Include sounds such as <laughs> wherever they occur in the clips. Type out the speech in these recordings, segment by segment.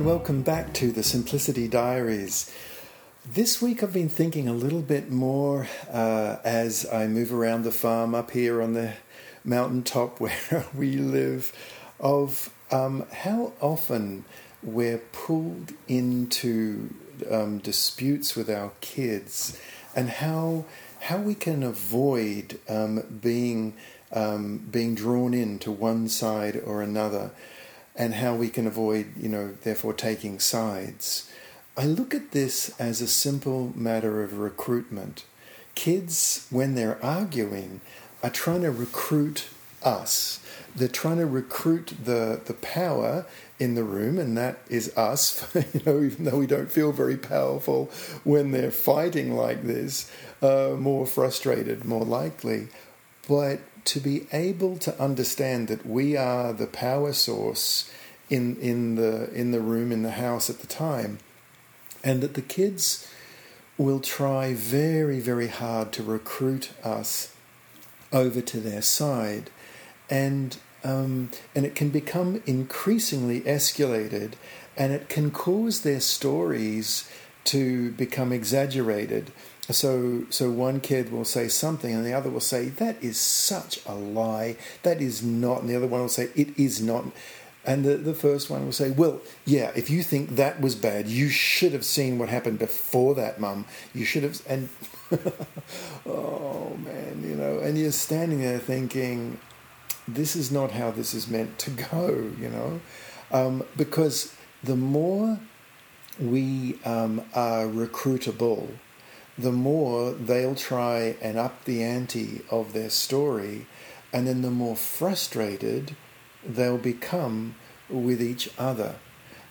and welcome back to the Simplicity Diaries. This week I've been thinking a little bit more uh, as I move around the farm up here on the mountaintop <laughs> where we live of um, how often we're pulled into um, disputes with our kids and how how we can avoid um, being um, being drawn into one side or another and how we can avoid, you know, therefore taking sides. I look at this as a simple matter of recruitment. Kids, when they're arguing, are trying to recruit us. They're trying to recruit the, the power in the room, and that is us, <laughs> you know, even though we don't feel very powerful when they're fighting like this, uh, more frustrated, more likely. But to be able to understand that we are the power source in in the in the room in the house at the time, and that the kids will try very very hard to recruit us over to their side, and um, and it can become increasingly escalated, and it can cause their stories to become exaggerated so, so one kid will say something, and the other will say, "That is such a lie. That is not." And the other one will say, "It is not." And the, the first one will say, Well, yeah, if you think that was bad, you should have seen what happened before that, mum. You should have. And, <laughs> oh, man, you know, and you're standing there thinking, This is not how this is meant to go, you know, um, because the more we um, are recruitable, the more they'll try and up the ante of their story, and then the more frustrated they'll become with each other.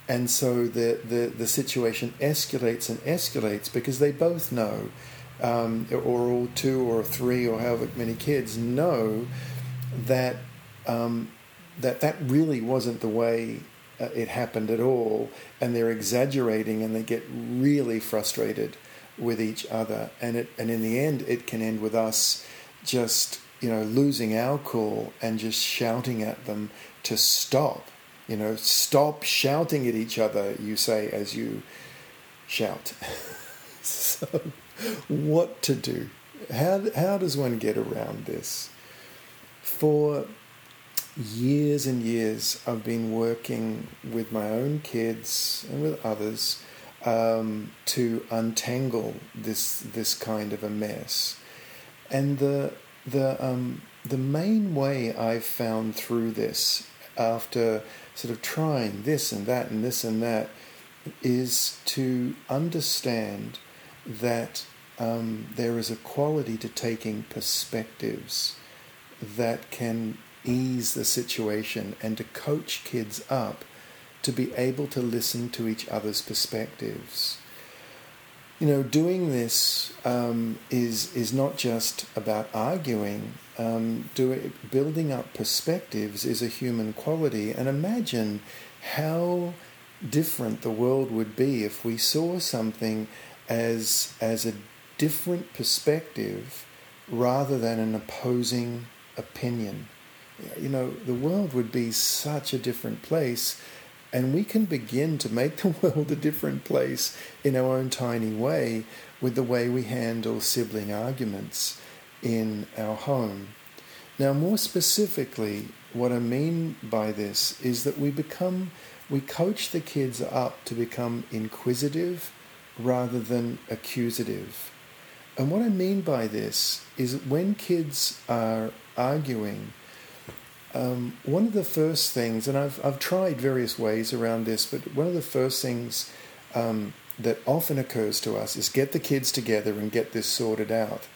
And so the, the, the situation escalates and escalates because they both know, um, or all two or three or however many kids know that um, that that really wasn't the way uh, it happened at all, and they're exaggerating and they get really frustrated with each other, and it and in the end, it can end with us just you know losing our cool and just shouting at them to stop. You know, stop shouting at each other. You say as you shout. <laughs> so, what to do? How how does one get around this? For years and years, I've been working with my own kids and with others um, to untangle this this kind of a mess. And the the um, the main way I've found through this, after sort of trying this and that and this and that, is to understand that um, there is a quality to taking perspectives that can ease the situation and to coach kids up to be able to listen to each other's perspectives. You know, doing this um, is is not just about arguing. Um, building up perspectives is a human quality, and imagine how different the world would be if we saw something as as a different perspective rather than an opposing opinion. You know, the world would be such a different place and we can begin to make the <laughs> world a different place in our own tiny way with the way we handle sibling arguments in our home. Now, more specifically, what I mean by this is that we become, we coach the kids up to become inquisitive rather than accusative. And what I mean by this is when kids are arguing, um, one of the first things, and I've, I've tried various ways around this, but one of the first things um, that often occurs to us is get the kids together and get this sorted out.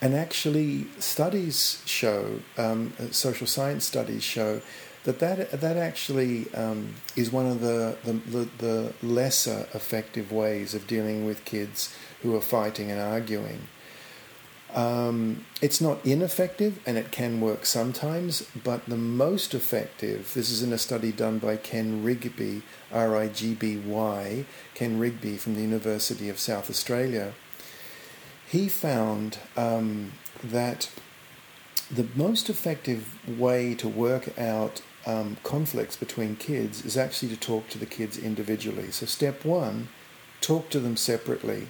And actually, studies show, um, social science studies show, that that, that actually um, is one of the, the, the lesser effective ways of dealing with kids who are fighting and arguing. Um, it's not ineffective and it can work sometimes, but the most effective, this is in a study done by Ken Rigby, R I G B Y, Ken Rigby from the University of South Australia. He found um, that the most effective way to work out um, conflicts between kids is actually to talk to the kids individually. So, step one, talk to them separately.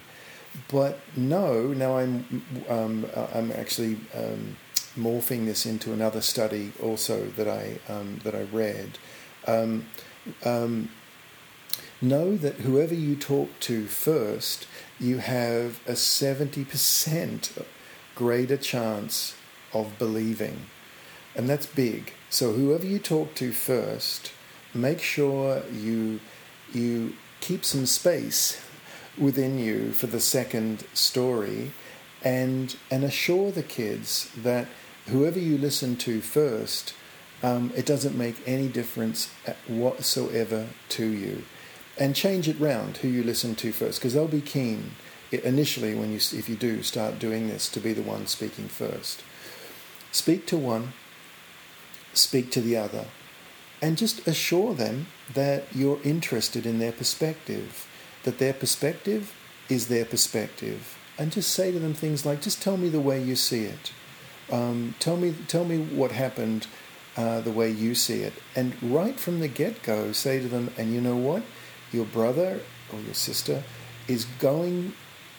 But no, now I'm um, I'm actually um, morphing this into another study also that I um, that I read. Um, um, know that whoever you talk to first, you have a seventy percent greater chance of believing, and that's big. So whoever you talk to first, make sure you you keep some space within you for the second story and and assure the kids that whoever you listen to first um, it doesn't make any difference whatsoever to you. And change it round who you listen to first because they'll be keen initially when you if you do start doing this to be the one speaking first. Speak to one speak to the other and just assure them that you're interested in their perspective that their perspective is their perspective, and just say to them things like, "Just tell me the way you see it. Um, tell me, tell me what happened." Uh, the way you see it, and right from the get go, say to them, and you know what? Your brother or your sister is going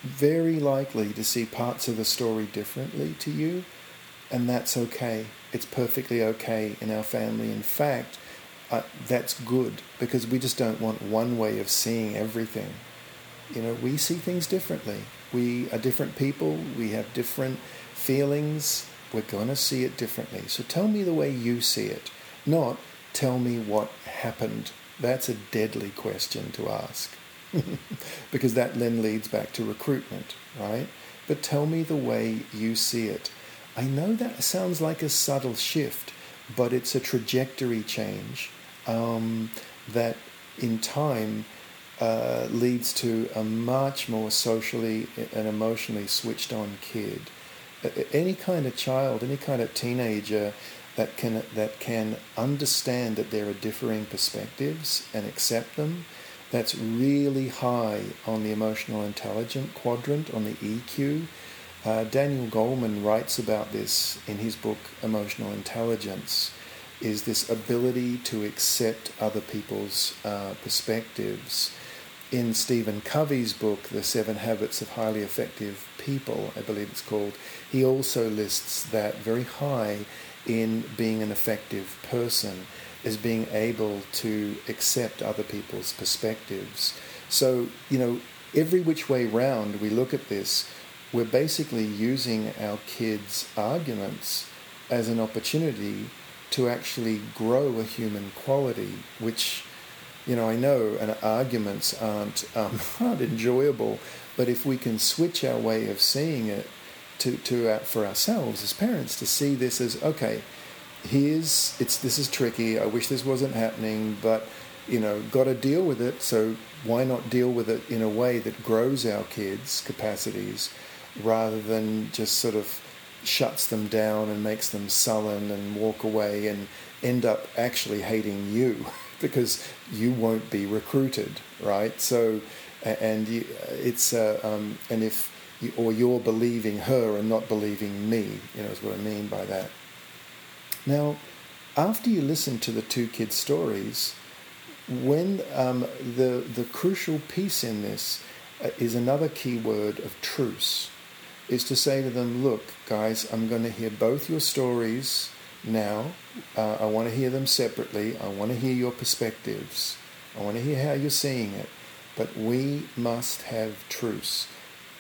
very likely to see parts of the story differently to you, and that's okay. It's perfectly okay in our family. In fact, uh, that's good because we just don't want one way of seeing everything. You know, we see things differently. We are different people, we have different feelings, we're going to see it differently. So tell me the way you see it, not tell me what happened. That's a deadly question to ask <laughs> because that then leads back to recruitment, right? But tell me the way you see it. I know that sounds like a subtle shift, but it's a trajectory change um, that in time uh, leads to a much more socially and emotionally switched on kid. Any kind of child, any kind of teenager that can that can understand that there are differing perspectives and accept them, that's really high on the emotional intelligent quadrant on the EQ. Uh, Daniel Goleman writes about this in his book Emotional Intelligence is this ability to accept other people's uh, perspectives. In Stephen Covey's book, The Seven Habits of Highly Effective People, I believe it's called, he also lists that very high in being an effective person is being able to accept other people's perspectives. So, you know, every which way round we look at this, we're basically using our kids' arguments as an opportunity to actually grow a human quality, which, you know, I know and arguments aren't, um, <laughs> aren't enjoyable, but if we can switch our way of seeing it to, to uh, for ourselves as parents to see this as, okay, here's, it's, this is tricky, I wish this wasn't happening, but, you know, got to deal with it, so why not deal with it in a way that grows our kids' capacities rather than just sort of shuts them down and makes them sullen and walk away and end up actually hating you <laughs> because you won't be recruited, right? So, and you, it's uh, um, and if you, or you're believing her and not believing me, you know, is what I mean by that. Now, after you listen to the two kids' stories, when um, the the crucial piece in this uh, is another key word of truce is to say to them, look, guys, I'm going to hear both your stories now. Uh, I want to hear them separately. I want to hear your perspectives. I want to hear how you're seeing it. But we must have truce.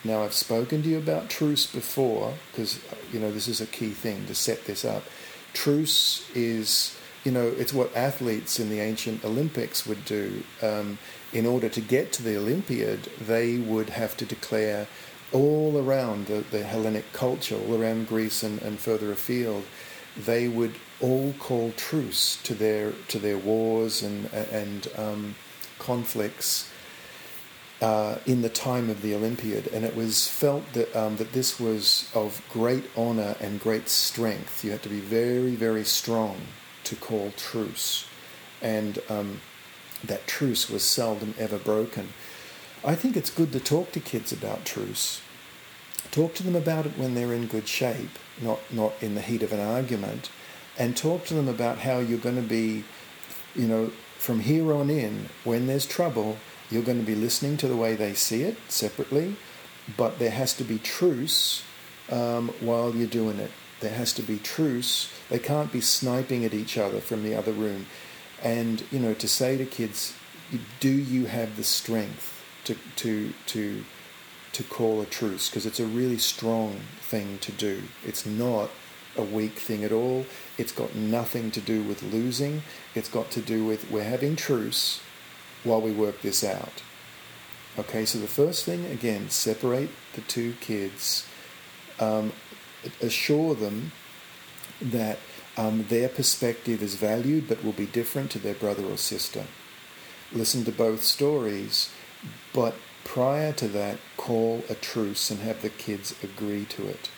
Now, I've spoken to you about truce before because, you know, this is a key thing to set this up. Truce is, you know, it's what athletes in the ancient Olympics would do. Um, in order to get to the Olympiad, they would have to declare all around the, the Hellenic culture, all around Greece and, and further afield, they would all call truce to their to their wars and and um, conflicts uh, in the time of the Olympiad, and it was felt that um, that this was of great honor and great strength. You had to be very very strong to call truce, and um, that truce was seldom ever broken. I think it's good to talk to kids about truce. Talk to them about it when they're in good shape, not, not in the heat of an argument. and talk to them about how you're going to be, you know, from here on in, when there's trouble, you're going to be listening to the way they see it separately, but there has to be truce um, while you're doing it. There has to be truce. They can't be sniping at each other from the other room. And, you know, to say to kids, do you have the strength to, to, to, to call a truce? Because it's a really strong thing to do. It's not a weak thing at all. It's got nothing to do with losing. It's got to do with we're having truce while we work this out. Okay, so the first thing, again, separate the two kids, um, assure them that um, their perspective is valued but will be different to their brother or sister. Listen to both stories, but prior to that, call a truce and have the kids agree to it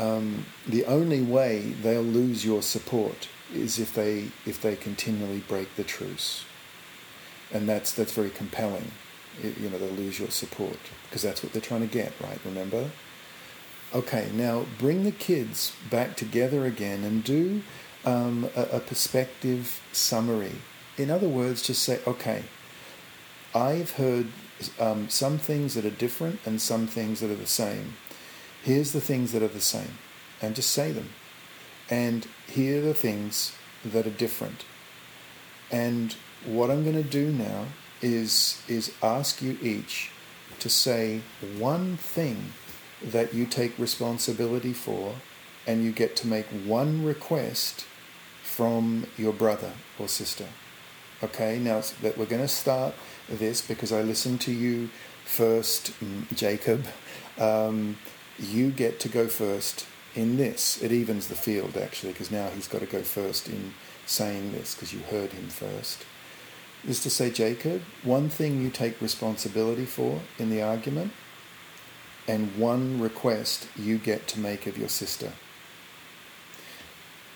um, the only way they'll lose your support is if they if they continually break the truce, and that's that's very compelling. It, you know, they'll lose your support because that's what they're trying to get, right? Remember. Okay, now bring the kids back together again and do um, a, a perspective summary. In other words, just say, okay, I've heard um, some things that are different and some things that are the same. Here's the things that are the same, and just say them. And here are the things that are different. And what I'm going to do now is, is ask you each to say one thing that you take responsibility for, and you get to make one request from your brother or sister. Okay, now that we're going to start this because I listened to you first, mm, Jacob. Um, you get to go first in this. It evens the field actually, because now he's got to go first in saying this because you heard him first. Is to say, Jacob, one thing you take responsibility for in the argument, and one request you get to make of your sister.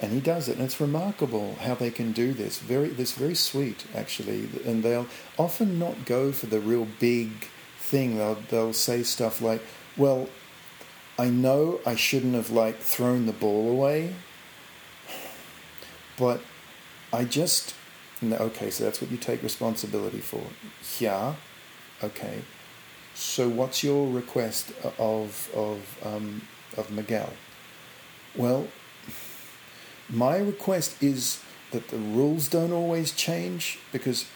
And he does it, and it's remarkable how they can do this. Very, this very sweet actually, and they'll often not go for the real big thing. They'll they'll say stuff like, "Well, I know I shouldn't have like thrown the ball away, but I just okay. So that's what you take responsibility for. Yeah, okay. So what's your request of of um, of Miguel? Well, my request is that the rules don't always change because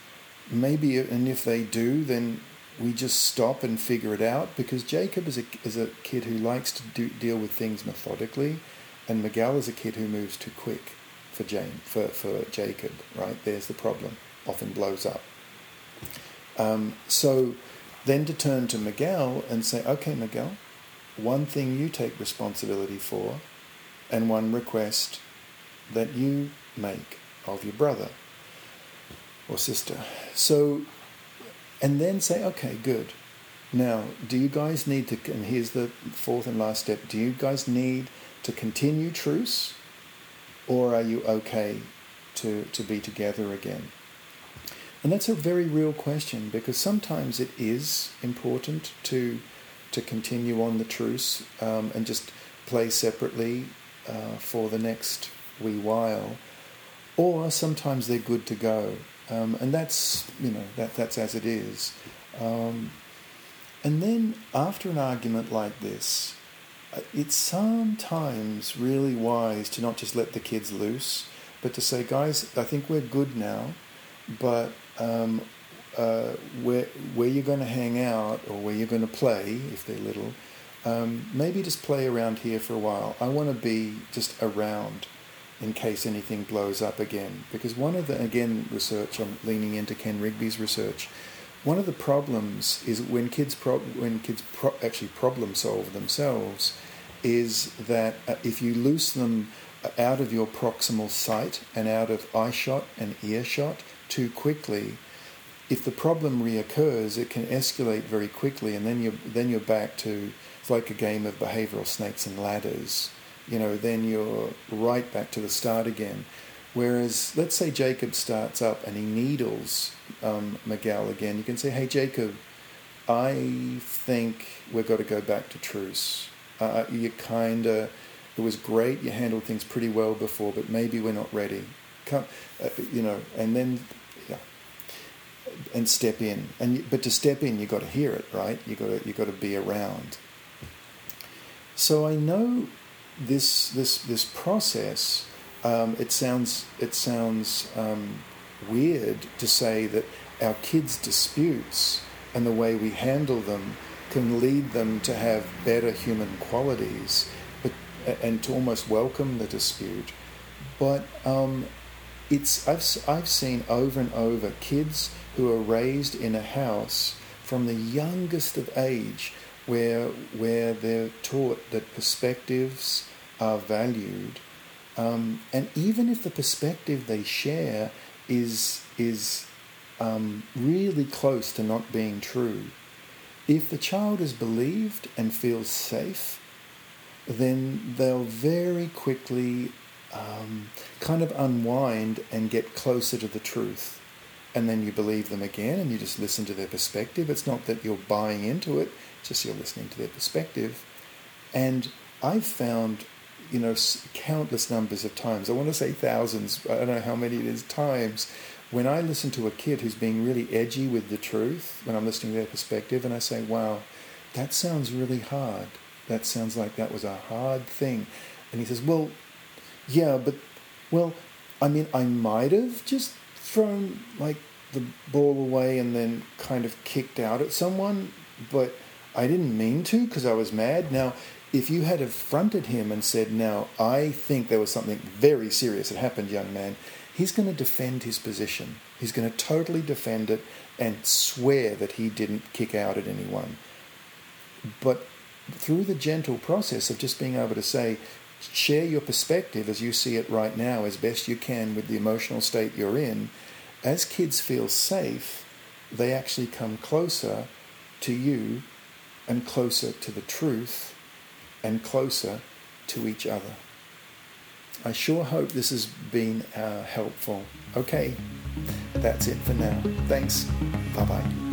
maybe and if they do, then we just stop and figure it out because Jacob is a, is a kid who likes to do, deal with things methodically, and Miguel is a kid who moves too quick for Jane for, for Jacob. Right there's the problem. Often blows up. Um, so then to turn to Miguel and say, okay, Miguel, one thing you take responsibility for, and one request that you make of your brother or sister. So and then say, okay, good. Now, do you guys need to, and here's the fourth and last step, do you guys need to continue truce or are you okay to, to be together again? And that's a very real question because sometimes it is important to, to continue on the truce um, and just play separately uh, for the next wee while, or sometimes they're good to go. Um, and that's, you know, that, that's as it is. Um, and then after an argument like this, uh, it's sometimes really wise to not just let the kids loose, but to say, guys, I think we're good now, but um, uh, where, where you're going to hang out or where you're going to play, if they're little, um, maybe just play around here for a while. I want to be just around in case anything blows up again. Because one of the, again, research, I'm leaning into Ken Rigby's research, one of the problems is when kids, pro- when kids pro- actually problem solve themselves, is that uh, if you loose them out of your proximal sight and out of eye shot and ear shot too quickly, if the problem reoccurs, it can escalate very quickly, and then you're then you're back to it's like a game of behavioural snakes and ladders you know, then you're right back to the start again. Whereas, let's say Jacob starts up and he needles um, Miguel again, you can say, hey, Jacob, I think we've got to go back to truce. Uh, you kind of, it was great. You handled things pretty well before, but maybe we're not ready. Come, uh, you know, and then, yeah, and step in. And but to step in, you've got to hear it, right? You got to you got to be around. So I know this this this process. Um, it sounds it sounds um, weird to say that our kids' disputes and the way we handle them can lead them to have better human qualities but and to almost welcome the dispute. But um, it's I've I've seen over and over kids who are raised in a house from the youngest of age where where they're taught that perspectives are valued, um, and even if the perspective they share is is um, really close to not being true, if the child is believed and feels safe, then they'll very quickly um, kind of unwind and get closer to the truth. And then you believe them again and you just listen to their perspective. It's not that you're buying into it, just you're listening to their perspective. And I've found, you know, countless numbers of times, I want to say thousands, I don't know how many it is, times, when I listen to a kid who's being really edgy with the truth, when I'm listening to their perspective, and I say, wow, that sounds really hard that sounds like that was a hard thing. And he says, Well, yeah, but, well, I mean, I might have just thrown like the ball away and then kind of kicked out at someone, but I didn't mean to because I was mad. Now, if you had affronted him and said, Now, I think there was something very serious that happened, young man, he's going to defend his position. He's going to totally defend it and swear that he didn't kick out at anyone. But through the gentle process of just being able to say, share your perspective as you see it right now as best you can with the emotional state you're in, as kids feel safe, they actually come closer to you and closer to the truth and closer to each other. I sure hope this has been uh, helpful. Okay, that's it for now. Thanks. Bye bye.